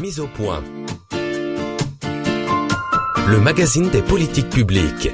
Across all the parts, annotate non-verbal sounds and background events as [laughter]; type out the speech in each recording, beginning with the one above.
Mise au point. Le magazine des politiques publiques.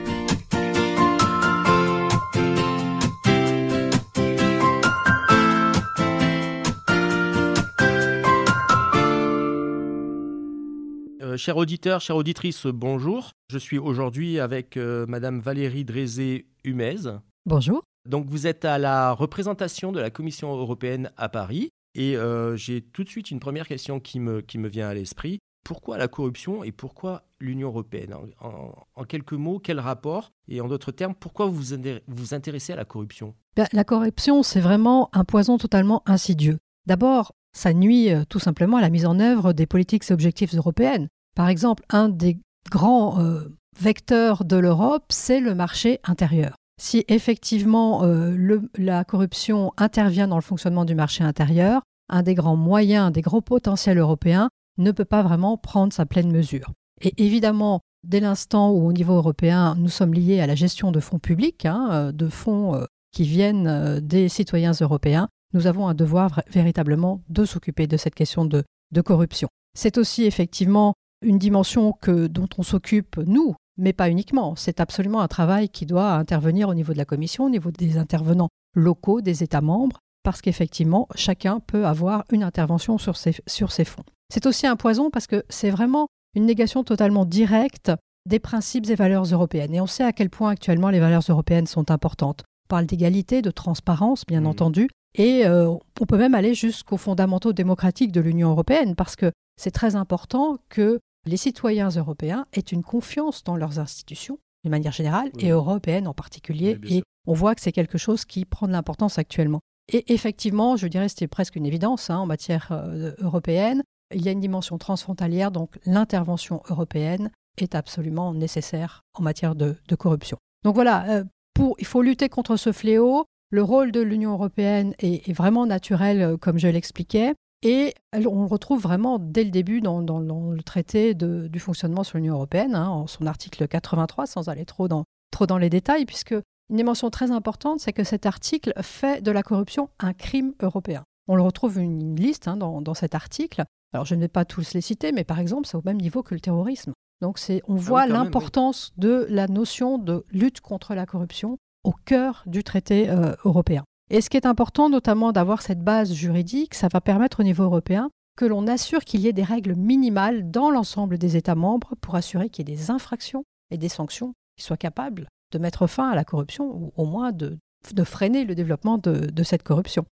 Euh, chers auditeurs, chères auditrices, bonjour. Je suis aujourd'hui avec euh, Madame Valérie Drézé-Humez. Bonjour. Donc vous êtes à la représentation de la Commission européenne à Paris et euh, j'ai tout de suite une première question qui me, vient à l'esprit. Pourquoi la corruption et pourquoi l'Union européenne? En, quelques mots, quel rapport? Et en d'autres termes, pourquoi vous vous intéressez à la corruption? Ben, La corruption, c'est vraiment un poison totalement insidieux. D'abord, ça nuit tout simplement à la mise en œuvre des politiques et objectifs européennes. Par exemple, un des grands euh, vecteurs de l'Europe, c'est le marché intérieur. Si effectivement euh, la corruption intervient dans le fonctionnement du marché intérieur, un des grands moyens, des gros potentiels européens ne peut pas vraiment prendre sa pleine mesure. Et évidemment, dès l'instant où au niveau européen, nous sommes liés à la gestion de fonds publics, hein, euh, de fonds qui viennent des citoyens européens, nous avons un devoir véritablement de s'occuper de cette question de, de corruption. C'est aussi effectivement une dimension que, dont on s'occupe, nous, mais pas uniquement. C'est absolument un travail qui doit intervenir au niveau de la Commission, au niveau des intervenants locaux, des États membres, parce qu'effectivement, chacun peut avoir une intervention sur ces, sur ces fonds. C'est aussi un poison parce que c'est vraiment une négation totalement directe des principes et valeurs européennes. Et on sait à quel point actuellement les valeurs européennes sont importantes. On parle d'égalité, de transparence, bien mmh. entendu, et euh, on peut même aller jusqu'aux fondamentaux démocratiques de l'Union européenne, parce que c'est très important que les citoyens européens aient une confiance dans leurs institutions, de manière générale, et européennes en particulier. et on voit que c'est quelque chose qui prend de l'importance actuellement. Et effectivement, je dirais c'était presque une évidence hein, en matière euh, européenne. Il y a une dimension transfrontalière, donc l'intervention européenne est absolument nécessaire en matière de, corruption. Donc voilà, euh, pour, il faut lutter contre ce fléau. Le rôle de l'Union européenne est, vraiment naturel, euh, comme je l'expliquais. Et on le retrouve vraiment dès le début dans, le traité du fonctionnement sur l'Union européenne, hein, en son article 83, sans aller trop dans, trop dans les détails, puisque une dimension très importante, c'est que cet article fait de la corruption un crime européen. On le retrouve une, liste hein, dans, cet article. Alors je ne vais pas tous les citer, mais par exemple, c'est au même niveau que le terrorisme. Donc on ah voit l'importance de la notion de lutte contre la corruption au cœur du traité euh, européen. Et ce qui est important notamment d'avoir cette base juridique, ça va permettre au niveau européen que l'on assure qu'il y ait des règles minimales dans l'ensemble des États membres pour assurer qu'il y ait des infractions et des sanctions qui soient capables de mettre fin à la corruption ou au moins de, freiner le développement de, cette corruption.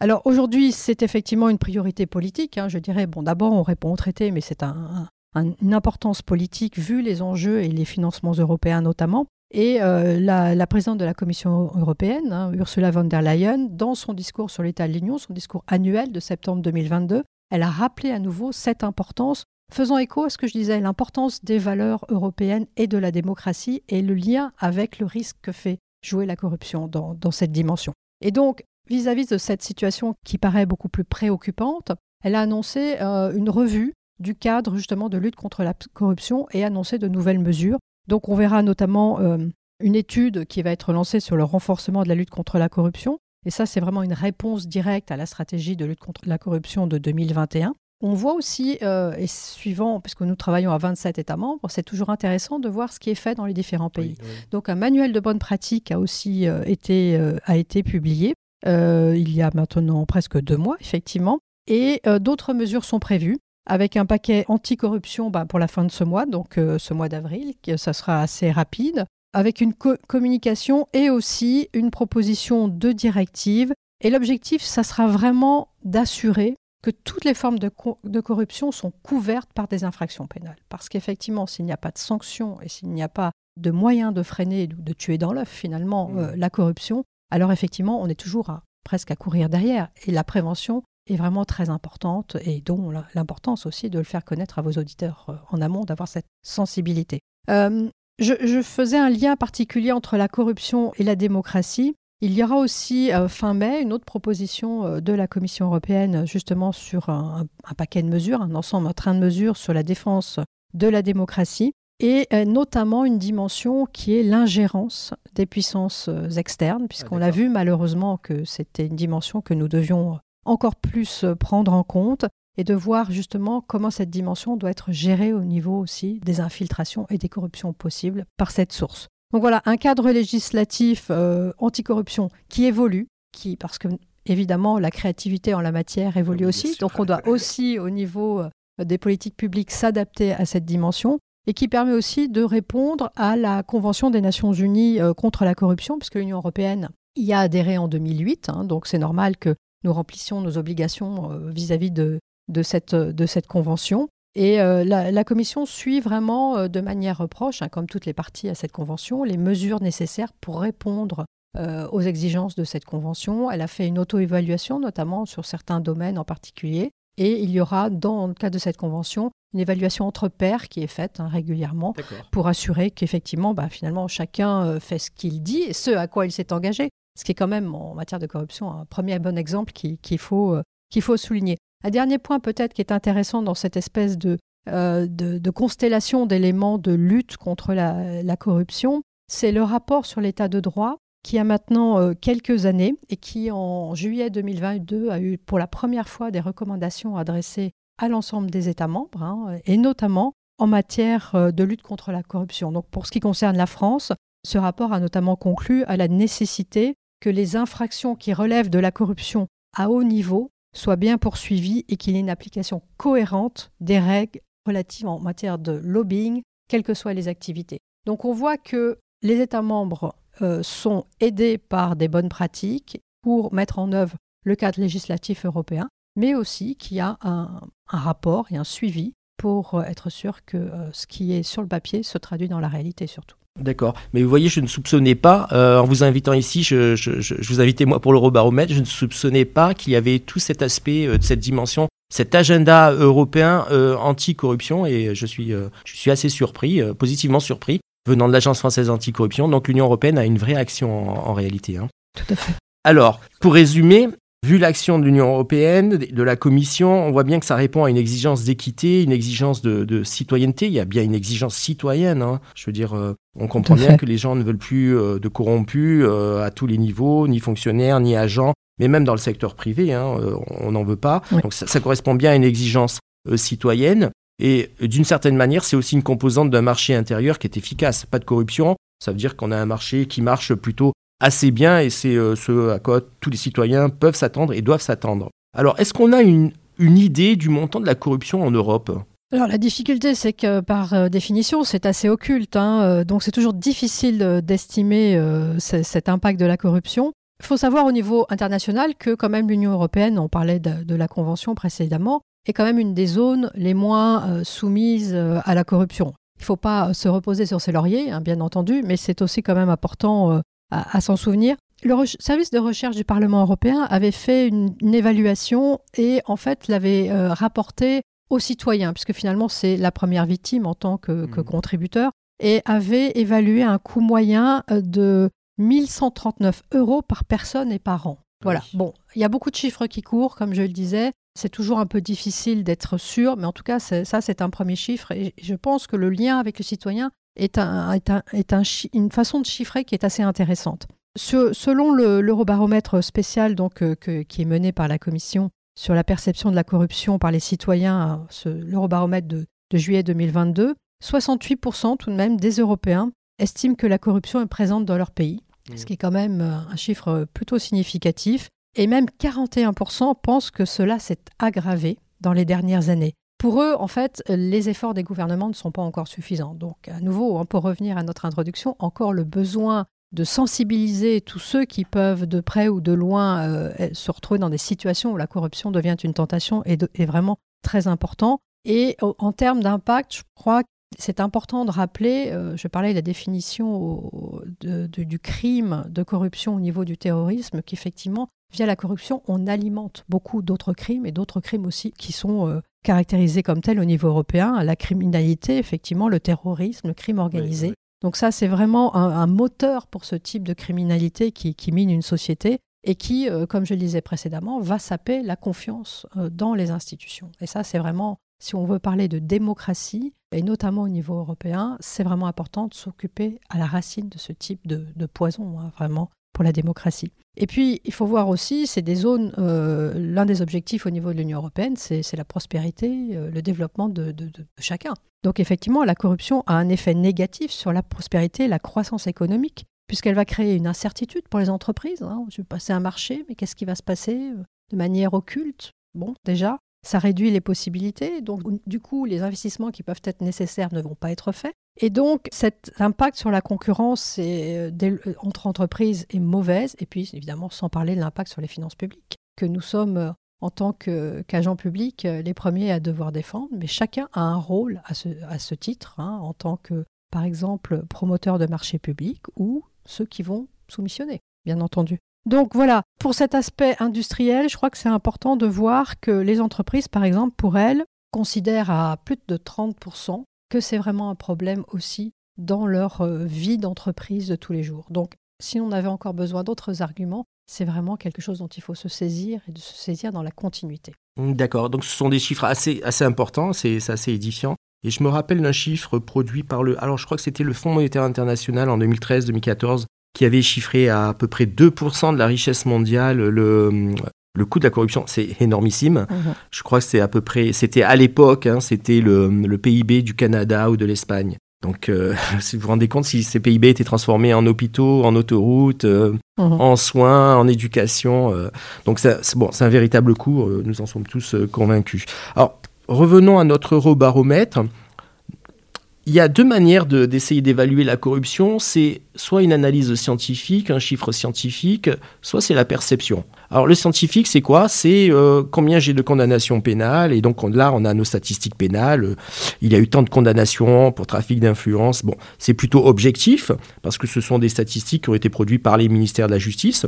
Alors aujourd'hui, c'est effectivement une priorité politique. Hein. Je dirais, bon, d'abord, on répond au traité, mais c'est une importance politique vu les enjeux et les financements européens notamment. Et euh, la, présidente de la Commission européenne, hein, Ursula von der Leyen, dans son discours sur l'état de l'Union, son discours annuel de septembre 2022, elle a rappelé à nouveau cette importance, faisant écho à ce que je disais, l'importance des valeurs européennes et de la démocratie et le lien avec le risque que fait jouer la corruption dans, cette dimension. Et donc, vis-à-vis de cette situation qui paraît beaucoup plus préoccupante, elle a annoncé euh, une revue du cadre justement de lutte contre la corruption et annoncé de nouvelles mesures donc on verra notamment euh, une étude qui va être lancée sur le renforcement de la lutte contre la corruption. Et ça, c'est vraiment une réponse directe à la stratégie de lutte contre la corruption de 2021. On voit aussi, euh, et suivant, puisque nous travaillons à 27 États membres, c'est toujours intéressant de voir ce qui est fait dans les différents pays. Donc un manuel de bonne pratique a aussi euh, été, a été publié il y a maintenant presque deux mois, effectivement. Et d'autres mesures sont prévues avec un paquet anticorruption bah, pour la fin de ce mois, donc euh, ce mois d'avril, ça sera assez rapide, avec une communication et aussi une proposition de directive. Et l'objectif, ça sera vraiment d'assurer que toutes les formes de, corruption sont couvertes par des infractions pénales. Parce qu'effectivement, s'il n'y a pas de sanctions et s'il n'y a pas de moyens de freiner ou de tuer dans l'œuf finalement mmh. euh, la corruption, alors effectivement, on est toujours presque à courir derrière. Et la prévention, est vraiment très importante et dont l'importance aussi de le faire connaître à vos auditeurs euh, en amont, d'avoir cette sensibilité. Euh, je, faisais un lien particulier entre la corruption et la démocratie. Il y aura aussi euh, fin mai une autre proposition de la Commission européenne justement sur un, paquet de mesures, un ensemble, un train de mesures sur la défense de la démocratie et notamment une dimension qui est l'ingérence des puissances externes, puisqu'on ah, a vu malheureusement que c'était une dimension que nous devions encore plus euh, prendre en compte. et de voir justement comment cette dimension doit être gérée au niveau aussi des infiltrations et des corruptions possibles par cette source. Donc voilà, un cadre législatif euh, anticorruption qui évolue, qui, parce que évidemment la créativité en la matière évolue aussi, donc on doit [laughs] aussi au niveau euh, des politiques publiques s'adapter à cette dimension et qui permet aussi de répondre à la Convention des Nations Unies contre la corruption, puisque l'Union européenne y a adhéré en 2008, hein, donc c'est normal que nous remplissions nos obligations vis-à-vis de, de, cette, de cette convention. Et euh, la, Commission suit vraiment euh, de manière proche, hein, comme toutes les parties à cette convention, les mesures nécessaires pour répondre euh, aux exigences de cette convention. Elle a fait une auto-évaluation, notamment sur certains domaines en particulier. Et il y aura, dans le cadre de cette convention, une évaluation entre pairs qui est faite hein, régulièrement pour assurer qu'effectivement, bah, finalement, chacun fait ce qu'il dit et ce à quoi il s'est engagé. Ce qui est quand même, en matière de corruption, un premier bon exemple qu'il faut, faut souligner. Un dernier point peut-être qui est intéressant dans cette espèce de, euh, de, constellation d'éléments de lutte contre la, corruption, c'est le rapport sur l'état de droit qui a maintenant euh, quelques années et qui en juillet 2022 a eu pour la première fois des recommandations adressées à l'ensemble des États membres hein, et notamment en matière euh, de lutte contre la corruption. Donc pour ce qui concerne la France, ce rapport a notamment conclu à la nécessité que les infractions qui relèvent de la corruption à haut niveau soit bien poursuivi et qu'il y ait une application cohérente des règles relatives en matière de lobbying, quelles que soient les activités. Donc on voit que les États membres euh, sont aidés par des bonnes pratiques pour mettre en œuvre le cadre législatif européen, mais aussi qu'il y a un, rapport et un suivi pour euh, être sûr que euh, ce qui est sur le papier se traduit dans la réalité surtout. D'accord. Mais vous voyez, je ne soupçonnais pas, euh, en vous invitant ici, je, je, vous invitais moi pour l'Eurobaromètre, je ne soupçonnais pas qu'il y avait tout cet aspect, euh, de cette dimension, cet agenda européen euh, anti-corruption, et je suis, je suis assez surpris, positivement surpris, venant de l'Agence française anti-corruption. Donc l'Union européenne a une vraie action en, réalité. Hein. Tout à fait. Alors, pour résumer, Vu l'action de l'Union européenne, de la Commission, on voit bien que ça répond à une exigence d'équité, une exigence de, citoyenneté. Il y a bien une exigence citoyenne. Hein. Je veux dire, euh, on comprend bien que les gens ne veulent plus euh, de corrompus euh, à tous les niveaux, ni fonctionnaires, ni agents, mais même dans le secteur privé, hein, on n'en veut pas. Donc ça, ça, correspond bien à une exigence citoyenne. Et d'une certaine manière, c'est aussi une composante d'un marché intérieur qui est efficace. Pas de corruption, ça veut dire qu'on a un marché qui marche plutôt assez bien et c'est euh, ce à quoi tous les citoyens peuvent s'attendre et doivent s'attendre. Alors, est-ce qu'on a une, une idée du montant de la corruption en Europe? Alors la difficulté, c'est que par euh, définition, c'est assez occulte, hein, euh, donc c'est toujours difficile d'estimer cet impact de la corruption. Il faut savoir au niveau international que quand même l'Union européenne, on parlait de, la Convention précédemment, est quand même une des zones les moins soumises à la corruption. Il ne faut pas se reposer sur ses lauriers, hein, bien entendu, mais c'est aussi quand même important à, s'en souvenir. Le service de recherche du Parlement européen avait fait une, évaluation et en fait l'avait euh, rapporté aux citoyens, puisque finalement c'est la première victime en tant que, mmh. contributeur, et avait évalué un coût moyen euh, de 1139 euros par personne et par an. Voilà. Bon, il y a beaucoup de chiffres qui courent, comme je le disais. C'est toujours un peu difficile d'être sûr, mais en tout cas, ça, c'est un premier chiffre. Et je pense que le lien avec le citoyen est, une façon de chiffrer qui est assez intéressante. selon l'Eurobaromètre spécial donc, euh, qui est mené par la Commission sur la perception de la corruption par les citoyens, l'Eurobaromètre de, de juillet 2022, 68% tout de même des Européens estiment que la corruption est présente dans leur pays, mmh. ce qui est quand même euh, un chiffre plutôt significatif. Et même 41% pensent que cela s'est aggravé dans les dernières années. Pour eux, en fait, les efforts des gouvernements ne sont pas encore suffisants. Donc, à nouveau, hein, pour revenir à notre introduction, encore le besoin de sensibiliser tous ceux qui peuvent, de près ou de loin, euh, se retrouver dans des situations où la corruption devient une tentation est, vraiment très important. Et en termes d'impact, je crois que c'est important de rappeler, euh, je parlais de la définition du crime de corruption au niveau du terrorisme, qu'effectivement, via la corruption, on alimente beaucoup d'autres crimes et d'autres crimes aussi qui sont euh, caractérisés comme tels au niveau européen. La criminalité, effectivement, le terrorisme, le crime organisé. Donc ça, c'est vraiment un, moteur pour ce type de criminalité qui, mine une société et qui, euh, comme je le disais précédemment, va saper la confiance euh, dans les institutions. Et ça, c'est vraiment, si on veut parler de démocratie, et notamment au niveau européen, c'est vraiment important de s'occuper à la racine de ce type de, poison, hein, vraiment pour la démocratie. Et puis, il faut voir aussi, c'est des zones, euh, l'un des objectifs au niveau de l'Union européenne, c'est la prospérité, euh, le développement de, chacun. Donc, effectivement, la corruption a un effet négatif sur la prospérité la croissance économique, puisqu'elle va créer une incertitude pour les entreprises. Hein. Je vais passer un marché, mais qu'est-ce qui va se passer euh, de manière occulte? Bon, déjà, ça réduit les possibilités. Donc, du coup, les investissements qui peuvent être nécessaires ne vont pas être faits. Et donc, cet impact sur la concurrence euh, euh, entre entreprises est mauvaise. Et puis, évidemment, sans parler de l'impact sur les finances publiques, que nous sommes, euh, en tant qu'agents publics, les premiers à devoir défendre. Mais chacun a un rôle à ce, titre, hein, en tant que, par exemple, promoteur de marché public ou ceux qui vont soumissionner, bien entendu. Donc voilà, pour cet aspect industriel, je crois que c'est important de voir que les entreprises, par exemple, pour elles, considèrent à plus de 30% que c'est vraiment un problème aussi dans leur euh, vie d'entreprise de tous les jours. Donc si on avait encore besoin d'autres arguments, c'est vraiment quelque chose dont il faut se saisir et de se saisir dans la continuité. D'accord, donc ce sont des chiffres assez, assez importants, c'est assez édifiant. Et je me rappelle d'un chiffre produit par le... Alors je crois que c'était le Fonds monétaire international en 2013-2014 qui avait chiffré à à peu près 2% de la richesse mondiale le, le coût de la corruption. C'est énormissime. Mhm. Je crois que c'est à peu près, c'était à l'époque, hein, c'était le, le, PIB du Canada ou de l'Espagne. Donc, euh, [laughs] si vous vous rendez compte, si ces PIB étaient transformés en hôpitaux, en autoroutes, euh, mhm. en soins, en éducation, euh, donc c'est bon, c'est un véritable coût. nous en sommes tous convaincus. Alors, revenons à notre eurobaromètre. Il y a deux manières d'essayer d'évaluer la corruption. C'est soit une analyse scientifique, un chiffre scientifique, soit c'est la perception. Alors le scientifique, c'est quoi? C'est euh, combien j'ai de condamnations pénales. Et donc là, on a nos statistiques pénales. Il y a eu tant de condamnations pour trafic d'influence. Bon, c'est plutôt objectif, parce que ce sont des statistiques qui ont été produites par les ministères de la Justice.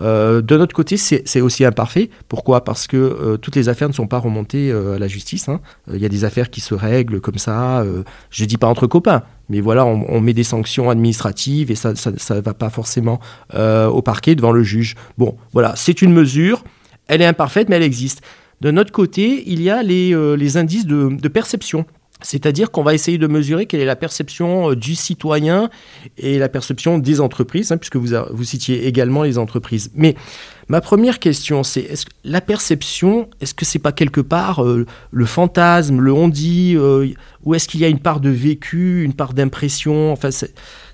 Euh, de notre côté, c'est aussi imparfait. Pourquoi? Parce que euh, toutes les affaires ne sont pas remontées euh, à la justice. Hein. Il y a des affaires qui se règlent comme ça. je ne dis pas entre copains, mais voilà, on, met des sanctions administratives et ça ne va pas forcément au parquet devant le juge. Bon, voilà, c'est une mesure. Elle est imparfaite, mais elle existe. De notre côté, il y a les, indices de perception. C'est-à-dire qu'on va essayer de mesurer quelle est la perception euh, du citoyen et la perception des entreprises, hein, puisque vous, vous citiez également les entreprises. Mais ma première question, c'est est-ce que la perception, est-ce que c'est pas quelque part euh, le fantasme, le on-dit, euh, ou est-ce qu'il y a une part de vécu, une part d'impression? Enfin,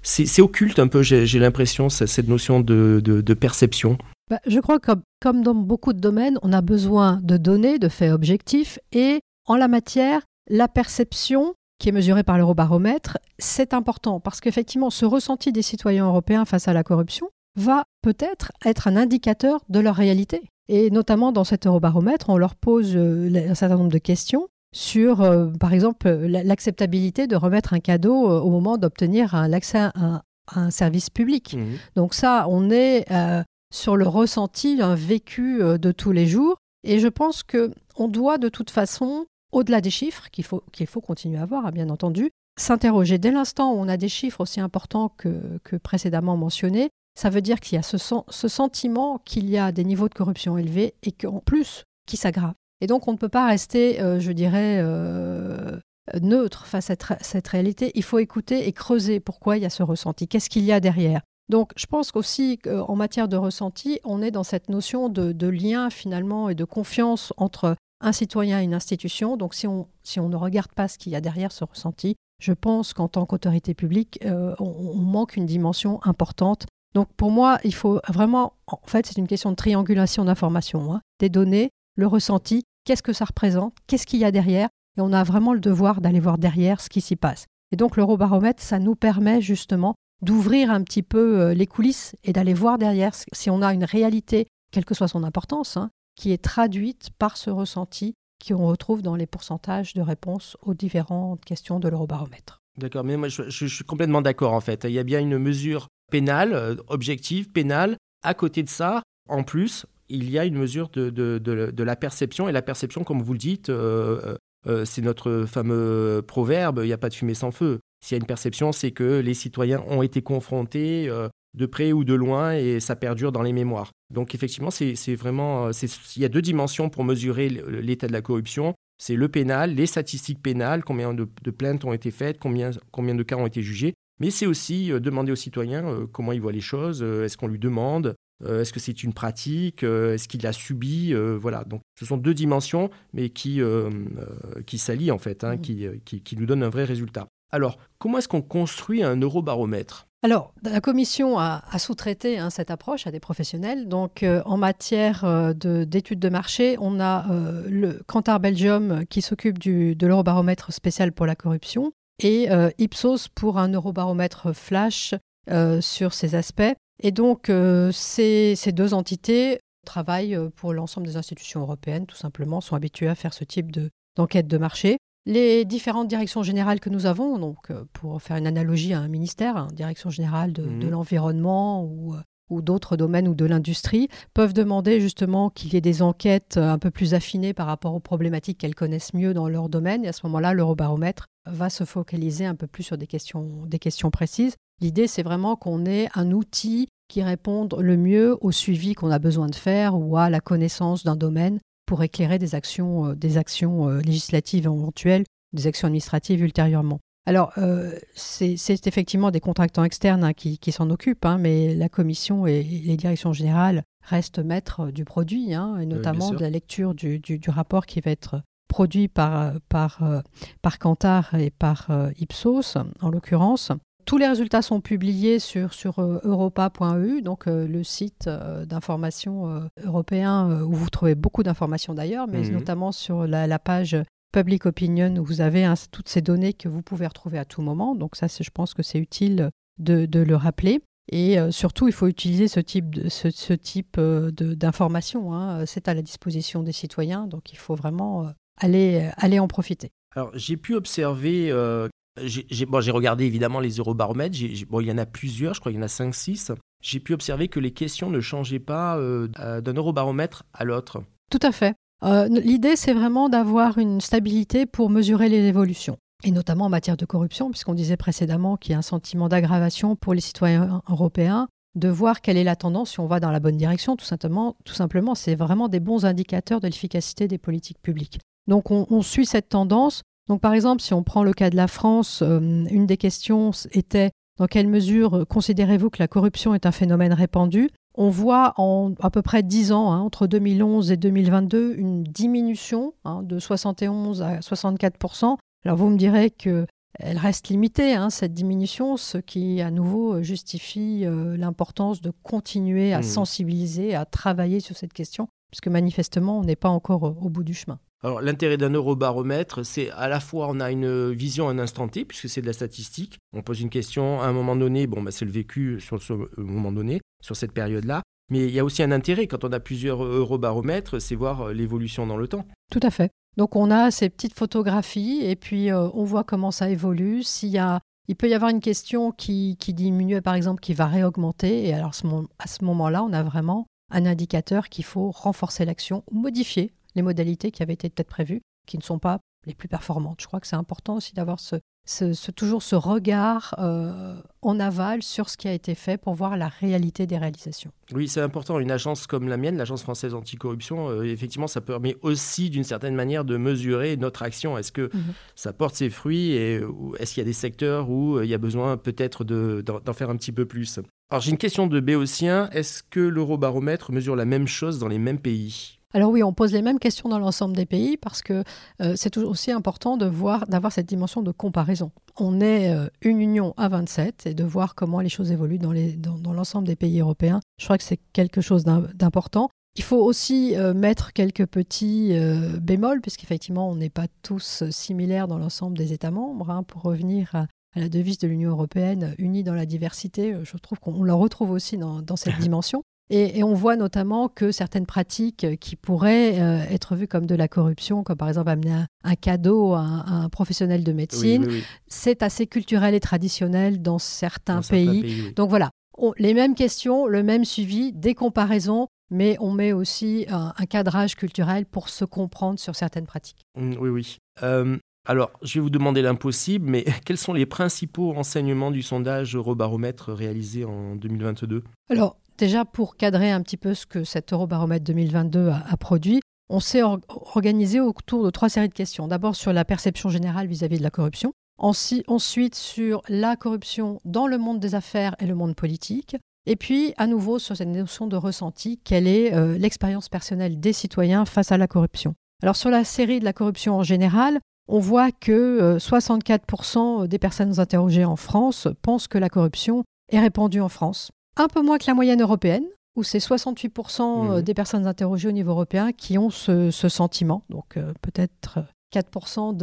c'est occulte un peu, j'ai l'impression, cette notion de, perception. Bah, je crois que comme dans beaucoup de domaines, on a besoin de données, de faits objectifs, et en la matière, la perception qui est mesurée par l'eurobaromètre, c'est important parce qu'effectivement, ce ressenti des citoyens européens face à la corruption va peut-être être un indicateur de leur réalité. Et notamment dans cet eurobaromètre, on leur pose euh, un certain nombre de questions sur, euh, par exemple, l'acceptabilité de remettre un cadeau euh, au moment d'obtenir l'accès à, un service public. Mmh. Donc ça, on est sur le ressenti, un vécu de tous les jours. Et je pense que on doit de toute façon au-delà des chiffres qu'il faut, qu'il faut continuer à avoir, hein, bien entendu, s'interroger. Dès l'instant où on a des chiffres aussi importants que, que précédemment mentionnés, ça veut dire qu'il y a ce, ce sentiment qu'il y a des niveaux de corruption élevés et qu'en plus, qui s'aggravent. Et donc, on ne peut pas rester, euh, je dirais, euh, neutre face à cette, réalité. Il faut écouter et creuser pourquoi il y a ce ressenti. Qu'est-ce qu'il y a derrière? Donc, je pense qu'aussi, qu'en matière de ressenti, on est dans cette notion de, de, lien finalement et de confiance entre un citoyen et une institution. Donc si on, si on ne regarde pas ce qu'il y a derrière ce ressenti, je pense qu'en tant qu'autorité publique, euh, on, manque une dimension importante. Donc pour moi, il faut vraiment, en fait, c'est une question de triangulation d'informations, hein. des données, le ressenti, qu'est-ce que ça représente, qu'est-ce qu'il y a derrière, et on a vraiment le devoir d'aller voir derrière ce qui s'y passe. Et donc l'eurobaromètre, ça nous permet justement d'ouvrir un petit peu euh, les coulisses et d'aller voir derrière si on a une réalité, quelle que soit son importance, hein, qui est traduite par ce ressenti qu'on retrouve dans les pourcentages de réponses aux différentes questions de l'eurobaromètre. D'accord, mais moi je, suis complètement d'accord en fait. Il y a bien une mesure pénale, euh, objective, pénale. À côté de ça, en plus, il y a une mesure de, la perception. Et la perception, comme vous le dites, euh, euh, c'est notre fameux proverbe, il n'y a pas de fumée sans feu. S'il y a une perception, c'est que les citoyens ont été confrontés de près ou de loin et ça perdure dans les mémoires. Donc effectivement, c'est vraiment, euh, il y a deux dimensions pour mesurer l'état de la corruption. C'est le pénal, les statistiques pénales, combien de, plaintes ont été faites, combien, combien de cas ont été jugés, Mais c'est aussi demander aux citoyens comment ils voient les choses, est-ce qu'on lui demande, est-ce que c'est une pratique, est-ce qu'il l'a subi, voilà. Donc ce sont deux dimensions, mais qui, qui s'allient en fait, hein, mmh. qui, qui, qui nous donnent un vrai résultat. Alors, comment est-ce qu'on construit un eurobaromètre alors, la Commission a, sous-traité hein, cette approche à des professionnels. Donc, euh, en matière euh, d'études de, marché, on a euh, le Cantar Belgium qui s'occupe de l'eurobaromètre spécial pour la corruption et Ipsos pour un eurobaromètre flash sur ces aspects. Et donc, ces, ces, deux entités travaillent pour l'ensemble des institutions européennes, tout simplement, sont habituées à faire ce type d'enquête de marché. Les différentes directions générales que nous avons, donc euh, pour faire une analogie à un ministère, hein, direction générale de, mhm. l'environnement ou, euh, ou d'autres domaines ou de l'industrie, peuvent demander justement qu'il y ait des enquêtes euh, un peu plus affinées par rapport aux problématiques qu'elles connaissent mieux dans leur domaine. Et à ce moment-là, l'eurobaromètre va se focaliser un peu plus sur des questions, des questions précises. L'idée, c'est vraiment qu'on ait un outil qui réponde le mieux au suivi qu'on a besoin de faire ou à la connaissance d'un domaine pour éclairer des actions, euh, des actions euh, législatives éventuelles, des actions administratives ultérieurement. Alors, euh, c'est effectivement des contractants externes hein, qui, s'en occupent, hein, mais la commission et les directions générales restent maîtres du produit, hein, et notamment de la lecture du, rapport qui va être produit par, par, par Kantar et par Ipsos, en l'occurrence. Tous les résultats sont publiés sur, sur euh, europa.eu, donc euh, le site euh, d'information européen où vous trouvez beaucoup d'informations d'ailleurs, mais mhm. notamment sur la, page Public Opinion où vous avez hein, toutes ces données que vous pouvez retrouver à tout moment. Donc ça, je pense que c'est utile de, le rappeler. Et surtout, il faut utiliser ce type de, ce, type d'informations. Hein. C'est à la disposition des citoyens, donc il faut vraiment aller, aller en profiter. Alors, j'ai pu observer j'ai regardé évidemment les eurobaromètres. bon, il y en a plusieurs, je crois qu'il y en a 5-6. J'ai pu observer que les questions ne changeaient pas euh, d'un eurobaromètre à l'autre. Tout à fait. Euh, l'idée, c'est vraiment d'avoir une stabilité pour mesurer les évolutions. Et notamment en matière de corruption, puisqu'on disait précédemment qu'il y a un sentiment d'aggravation pour les citoyens européens, de voir quelle est la tendance, si on va dans la bonne direction, tout simplement, tout simplement c'est vraiment des bons indicateurs de l'efficacité des politiques publiques. Donc on suit cette tendance donc par exemple, si on prend le cas de la France, euh, une des questions était dans quelle mesure considérez-vous que la corruption est un phénomène répandu? On voit en à peu près 10 ans, hein, entre 2011 et 2022, une diminution hein, de 71 à 64% Alors vous me direz que elle reste limitée, hein, cette diminution, ce qui à nouveau justifie euh, l'importance de continuer à mmh. sensibiliser, à travailler sur cette question, puisque manifestement, on n'est pas encore au bout du chemin. Alors l'intérêt d'un eurobaromètre, c'est à la fois on a une vision à un instant T, puisque c'est de la statistique. On pose une question à un moment donné, bon, bah, c'est le vécu sur ce moment donné, sur cette période-là. Mais il y a aussi un intérêt quand on a plusieurs eurobaromètres, c'est voir euh, l'évolution dans le temps. Tout à fait. Donc on a ces petites photographies et puis euh, on voit comment ça évolue. S'il y a, il peut y avoir une question qui, diminue, par exemple, qui va réaugmenter. Et alors à ce moment-là, on a vraiment un indicateur qu'il faut renforcer l'action, modifier les modalités qui avaient été peut-être prévues, qui ne sont pas les plus performantes. Je crois que c'est important aussi d'avoir ce, ce, toujours ce regard euh, en aval sur ce qui a été fait pour voir la réalité des réalisations. Oui, c'est important. Une agence comme la mienne, l'Agence française anticorruption, euh, effectivement, ça permet aussi d'une certaine manière de mesurer notre action. Est-ce que mhm. ça porte ses fruits et est-ce qu'il y a des secteurs où euh, il y a besoin peut-être d'en faire un petit peu plus? Alors j'ai une question de Béotien. Est-ce que l'eurobaromètre mesure la même chose dans les mêmes pays? Alors oui, on pose les mêmes questions dans l'ensemble des pays parce que euh, c'est aussi important de voir, d'avoir cette dimension de comparaison. On est euh, une union à 27 et de voir comment les choses évoluent dans, l'ensemble des pays européens. Je crois que c'est quelque chose d'important. Il faut aussi euh, mettre quelques petits bémols, puisqu'effectivement, on n'est pas tous similaires dans l'ensemble des États membres. Hein, pour revenir à, la devise de l'Union européenne, unie dans la diversité, je trouve qu'on la retrouve aussi dans cette [laughs] dimension. Et, on voit notamment que certaines pratiques qui pourraient euh, être vues comme de la corruption, comme par exemple amener un, cadeau à un, professionnel de médecine, c'est assez culturel et traditionnel dans certains pays. Donc voilà, les mêmes questions, le même suivi, des comparaisons, mais on met aussi un, cadrage culturel pour se comprendre sur certaines pratiques. Mmh, oui, oui. Euh, alors, je vais vous demander l'impossible, mais [laughs] quels sont les principaux enseignements du sondage Eurobaromètre réalisé en 2022 Alors, Déjà, pour cadrer un petit peu ce que cet Eurobaromètre 2022 a, produit, on s'est organisé autour de trois séries de questions. D'abord sur la perception générale vis-à-vis de la corruption. ensuite sur la corruption dans le monde des affaires et le monde politique, et puis à nouveau sur cette notion de ressenti, quelle est euh, l'expérience personnelle des citoyens face à la corruption. Alors sur la série de la corruption en général, on voit que 64% euh, des personnes interrogées en France pensent que la corruption est répandue en France. Un peu moins que la moyenne européenne, où c'est 68% euh, mmh. des personnes interrogées au niveau européen qui ont ce, sentiment. Donc peut-être 4%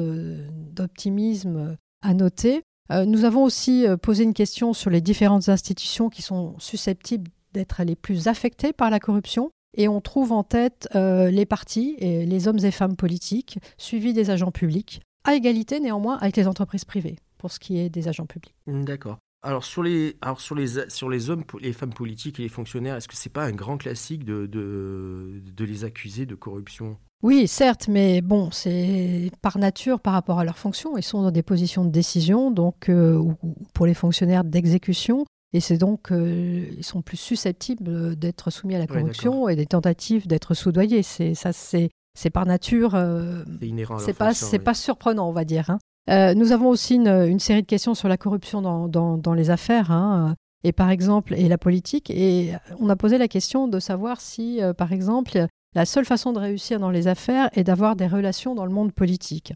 d'optimisme à noter. Euh, nous avons aussi euh, posé une question sur les différentes institutions qui sont susceptibles d'être les plus affectées par la corruption. Et on trouve en tête euh, les partis et les hommes et femmes politiques, suivis des agents publics, à égalité néanmoins avec les entreprises privées, pour ce qui est des agents publics. D'accord. Alors sur les, alors sur les, sur les hommes, les femmes politiques et les fonctionnaires, est-ce que c'est pas un grand classique de, de, de les accuser de corruption? Oui, certes, mais bon, c'est par nature par rapport à leur fonction. Ils sont dans des positions de décision, donc euh, ou, pour les fonctionnaires d'exécution, et c'est donc euh, ils sont plus susceptibles d'être soumis à la corruption et des tentatives d'être soudoyés. C'est ça, c'est c'est par nature. Euh, c'est pas c'est pas surprenant, on va dire. Hein. Nous avons aussi une, série de questions sur la corruption dans, dans, les affaires. Hein, et par exemple, et la politique. Et on a posé la question de savoir si, par exemple, la seule façon de réussir dans les affaires est d'avoir des relations dans le monde politique.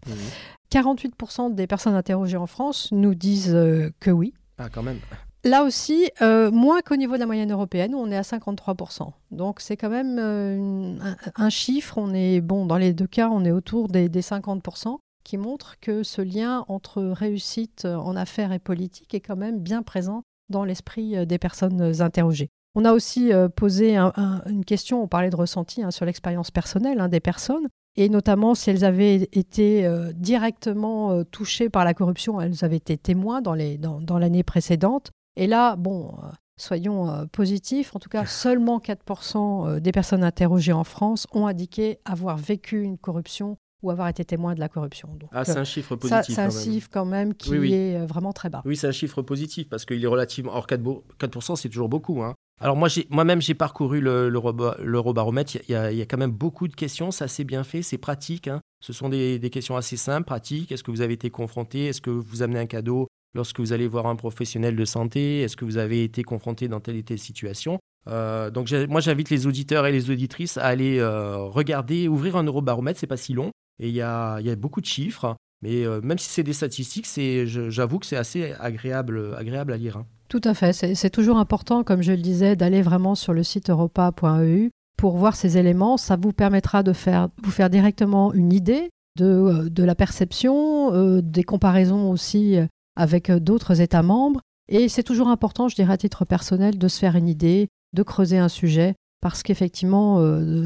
48% mmh. des personnes interrogées en France nous disent euh, que oui. Ah, quand même. Là aussi, euh, moins qu'au niveau de la moyenne européenne, où on est à 53%. Donc c'est quand même euh, un, chiffre, on est, bon, dans les deux cas, on est autour des, des 50%, qui montre que ce lien entre réussite en affaires et politique est quand même bien présent dans l'esprit des personnes interrogées. On a aussi euh, posé une question, on parlait de ressenti hein, sur l'expérience personnelle hein, des personnes, et notamment si elles avaient été euh, directement euh, touchées par la corruption, elles avaient été témoins dans l'année dans, précédente. Et là, bon, soyons positifs, en tout cas, seulement 4% des personnes interrogées en France ont indiqué avoir vécu une corruption ou avoir été témoin de la corruption. ah, c'est un chiffre positif. C'est un chiffre quand même qui est vraiment très bas. Oui, c'est un chiffre positif parce qu'il est relativement. Or, 4%, 4% c'est toujours beaucoup. Hein. Alors moi, moi-même, j'ai parcouru l'eurobaromètre. Il, y a, il y a quand même beaucoup de questions. C'est assez bien fait, c'est pratique. Hein. Ce sont des, questions assez simples, pratiques. Est-ce que vous avez été confronté? Est-ce que vous amenez un cadeau lorsque vous allez voir un professionnel de santé? Est-ce que vous avez été confronté dans telle et telle situation? Euh, donc moi j'invite les auditeurs et les auditrices à aller euh, regarder, ouvrir un eurobaromètre, c'est pas si long et il y a, beaucoup de chiffres, mais euh, même si c'est des statistiques, j'avoue que c'est assez agréable, agréable à lire. Hein. Tout à fait. C'est toujours important, comme je le disais, d'aller vraiment sur le site europa.eu pour voir ces éléments. Ça vous permettra de faire, vous faire directement une idée de, euh, de la perception, euh, des comparaisons aussi avec d'autres États membres. Et c'est toujours important, je dirais à titre personnel, de se faire une idée, de creuser un sujet, parce qu'effectivement,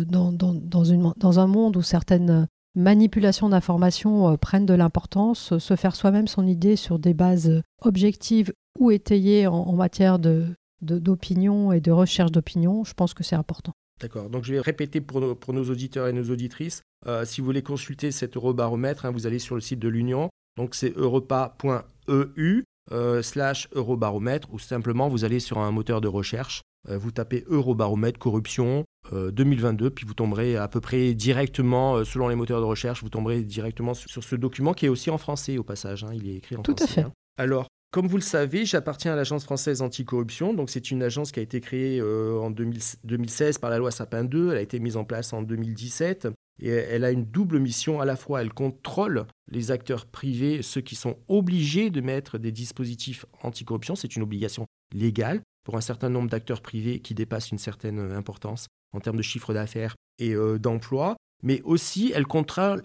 dans, dans, un monde où certaines manipulations d'informations prennent de l'importance, se faire soi-même son idée sur des bases objectives ou étayé en, matière de, d'opinion et de recherche d'opinion, je pense que c'est important. D'accord. Donc je vais répéter pour nos, pour nos auditeurs et nos auditrices. Euh, si vous voulez consulter cet eurobaromètre, hein, vous allez sur le site de l'Union. Donc c'est europa.eu euh, slash eurobaromètre ou simplement vous allez sur un moteur de recherche. Euh, vous tapez eurobaromètre corruption 2022 puis vous tomberez à peu près directement, selon les moteurs de recherche, vous tomberez directement sur, ce document qui est aussi en français au passage. Hein. il est écrit en français. Tout à fait. Hein. Alors, comme vous le savez, j'appartiens à l'Agence française anticorruption. Donc, c'est une agence qui a été créée euh, en 2016 par la loi Sapin 2. Elle a été mise en place en 2017. Et elle a une double mission. À la fois, elle contrôle les acteurs privés, ceux qui sont obligés de mettre des dispositifs anticorruption. C'est une obligation légale pour un certain nombre d'acteurs privés qui dépassent une certaine importance en termes de chiffre d'affaires et euh, d'emploi mais aussi elle contrôle,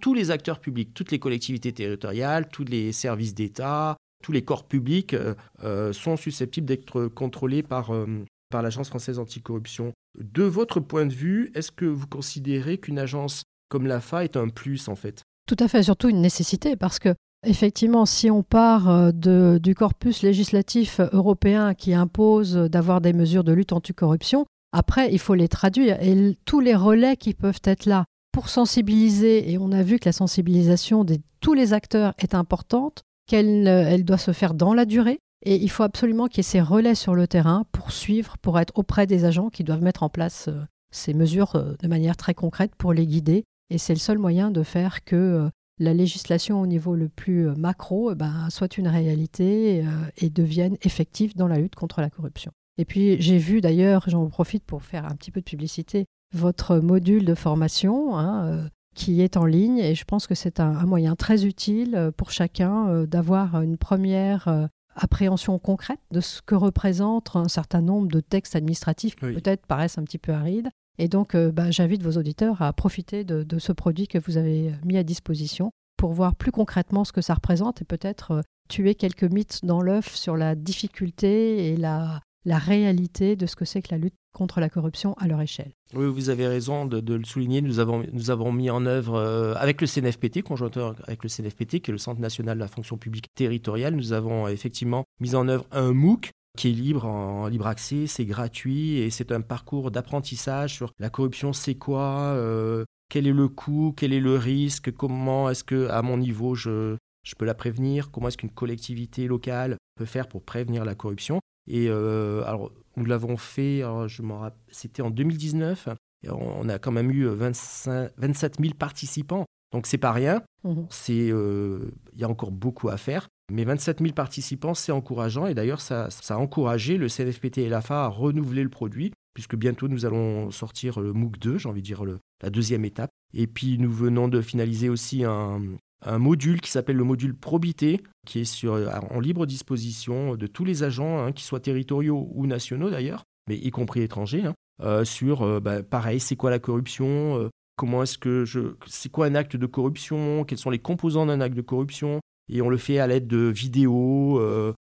tous les acteurs publics, toutes les collectivités territoriales, tous les services d'État, tous les corps publics euh, euh, sont susceptibles d'être contrôlés par, euh, par l'Agence française anticorruption. De votre point de vue, est-ce que vous considérez qu'une agence comme l'AFA est un plus en fait? Tout à fait, surtout une nécessité parce que Effectivement, si on part de, du corpus législatif européen qui impose d'avoir des mesures de lutte anticorruption, après, il faut les traduire et tous les relais qui peuvent être là pour sensibiliser, et on a vu que la sensibilisation de tous les acteurs est importante, qu'elle euh, elle doit se faire dans la durée. Et il faut absolument qu'il y ait ces relais sur le terrain pour suivre, pour être auprès des agents qui doivent mettre en place euh, ces mesures euh, de manière très concrète pour les guider. Et c'est le seul moyen de faire que la législation au niveau le plus macro eh ben, soit une réalité et devienne effective dans la lutte contre la corruption. Et puis j'ai vu d'ailleurs, j'en profite pour faire un petit peu de publicité, votre module de formation hein, qui est en ligne et je pense que c'est un, moyen très utile euh, pour chacun euh, d'avoir une première euh, appréhension concrète de ce que représente un certain nombre de textes administratifs qui peut-être paraissent un petit peu arides. Et donc, bah, j'invite vos auditeurs à profiter de, ce produit que vous avez mis à disposition pour voir plus concrètement ce que ça représente et peut-être tuer quelques mythes dans l'œuf sur la difficulté et la, la réalité de ce que c'est que la lutte contre la corruption à leur échelle. Oui, vous avez raison de, le souligner. Nous avons, nous avons mis en œuvre, euh, avec le CNFPT, conjointement avec le CNFPT, qui est le Centre national de la fonction publique territoriale, nous avons effectivement mis en œuvre un MOOC qui est libre, en, libre accès, c'est gratuit et c'est un parcours d'apprentissage sur la corruption, c'est quoi, euh, quel est le coût, quel est le risque, comment est-ce que, à mon niveau, je, je peux la prévenir, comment est-ce qu'une collectivité locale peut faire pour prévenir la corruption. Et euh, alors, nous l'avons fait, je c'était en 2019. Et on a quand même eu 25, 27 000 participants. Donc c'est pas rien. C'est, euh, il y a encore beaucoup à faire. Mais 27 000 participants, c'est encourageant. Et d'ailleurs, ça, ça, a encouragé le CNFPT et l'AFA à renouveler le produit, puisque bientôt nous allons sortir le MOOC 2, j'ai envie de dire le, la deuxième étape. Et puis nous venons de finaliser aussi un, un module qui s'appelle le module probité, qui est euh, en libre disposition de tous les agents, hein, qui soient territoriaux ou nationaux d'ailleurs, mais y compris étrangers, hein, euh, sur, euh, bah, pareil, c'est quoi la corruption Comment est-ce que je... C'est quoi un acte de corruption Quels sont les composants d'un acte de corruption Et on le fait à l'aide de vidéos,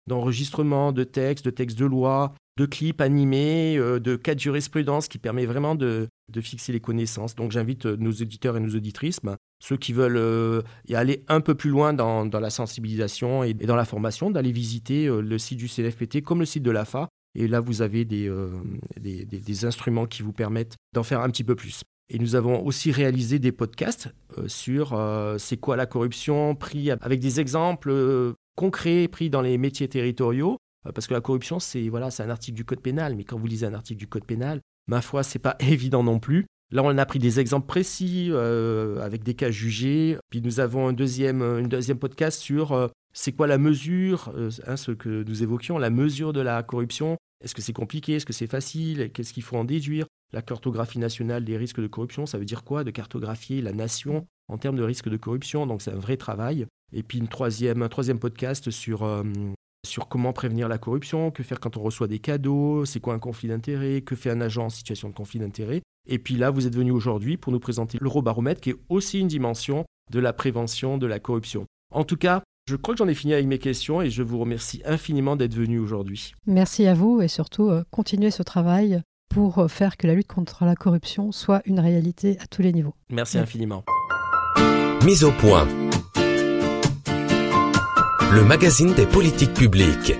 d'enregistrements, de textes, de textes de loi, de clips animés, de cas de jurisprudence qui permet vraiment de, de fixer les connaissances. Donc j'invite nos éditeurs et nos auditrices bah, ceux qui veulent euh, y aller un peu plus loin dans, la sensibilisation et, dans la formation, d'aller visiter euh, le site du CNFPT comme le site de l'AFA. Et là, vous avez euh, des, des, instruments qui vous permettent d'en faire un petit peu plus. Et nous avons aussi réalisé des podcasts sur c'est quoi la corruption, pris avec des exemples concrets pris dans les métiers territoriaux. Parce que la corruption, c'est voilà, un article du code pénal, mais quand vous lisez un article du code pénal, ma foi, c'est pas [laughs] évident non plus. Là, on a pris des exemples précis euh, avec des cas jugés. Puis nous avons un deuxième, une deuxième podcast sur euh, c'est quoi la mesure, euh, hein, ce que nous évoquions, la mesure de la corruption. Est-ce que c'est compliqué? Est-ce que c'est facile? Qu'est-ce qu'il faut en déduire? La cartographie nationale des risques de corruption, ça veut dire quoi? De cartographier la nation en termes de risques de corruption. Donc c'est un vrai travail. Et puis une troisième, un troisième podcast sur sur comment prévenir la corruption, que faire quand on reçoit des cadeaux, c'est quoi un conflit d'intérêt, que fait un agent en situation de conflit d'intérêt. Et puis là, vous êtes venu aujourd'hui pour nous présenter l'eurobaromètre, qui est aussi une dimension de la prévention de la corruption. En tout cas, je crois que j'en ai fini avec mes questions et je vous remercie infiniment d'être venu aujourd'hui. Merci à vous et surtout euh, continuez ce travail pour euh, faire que la lutte contre la corruption soit une réalité à tous les niveaux. Merci infiniment. Mise au point le magazine des politiques publiques.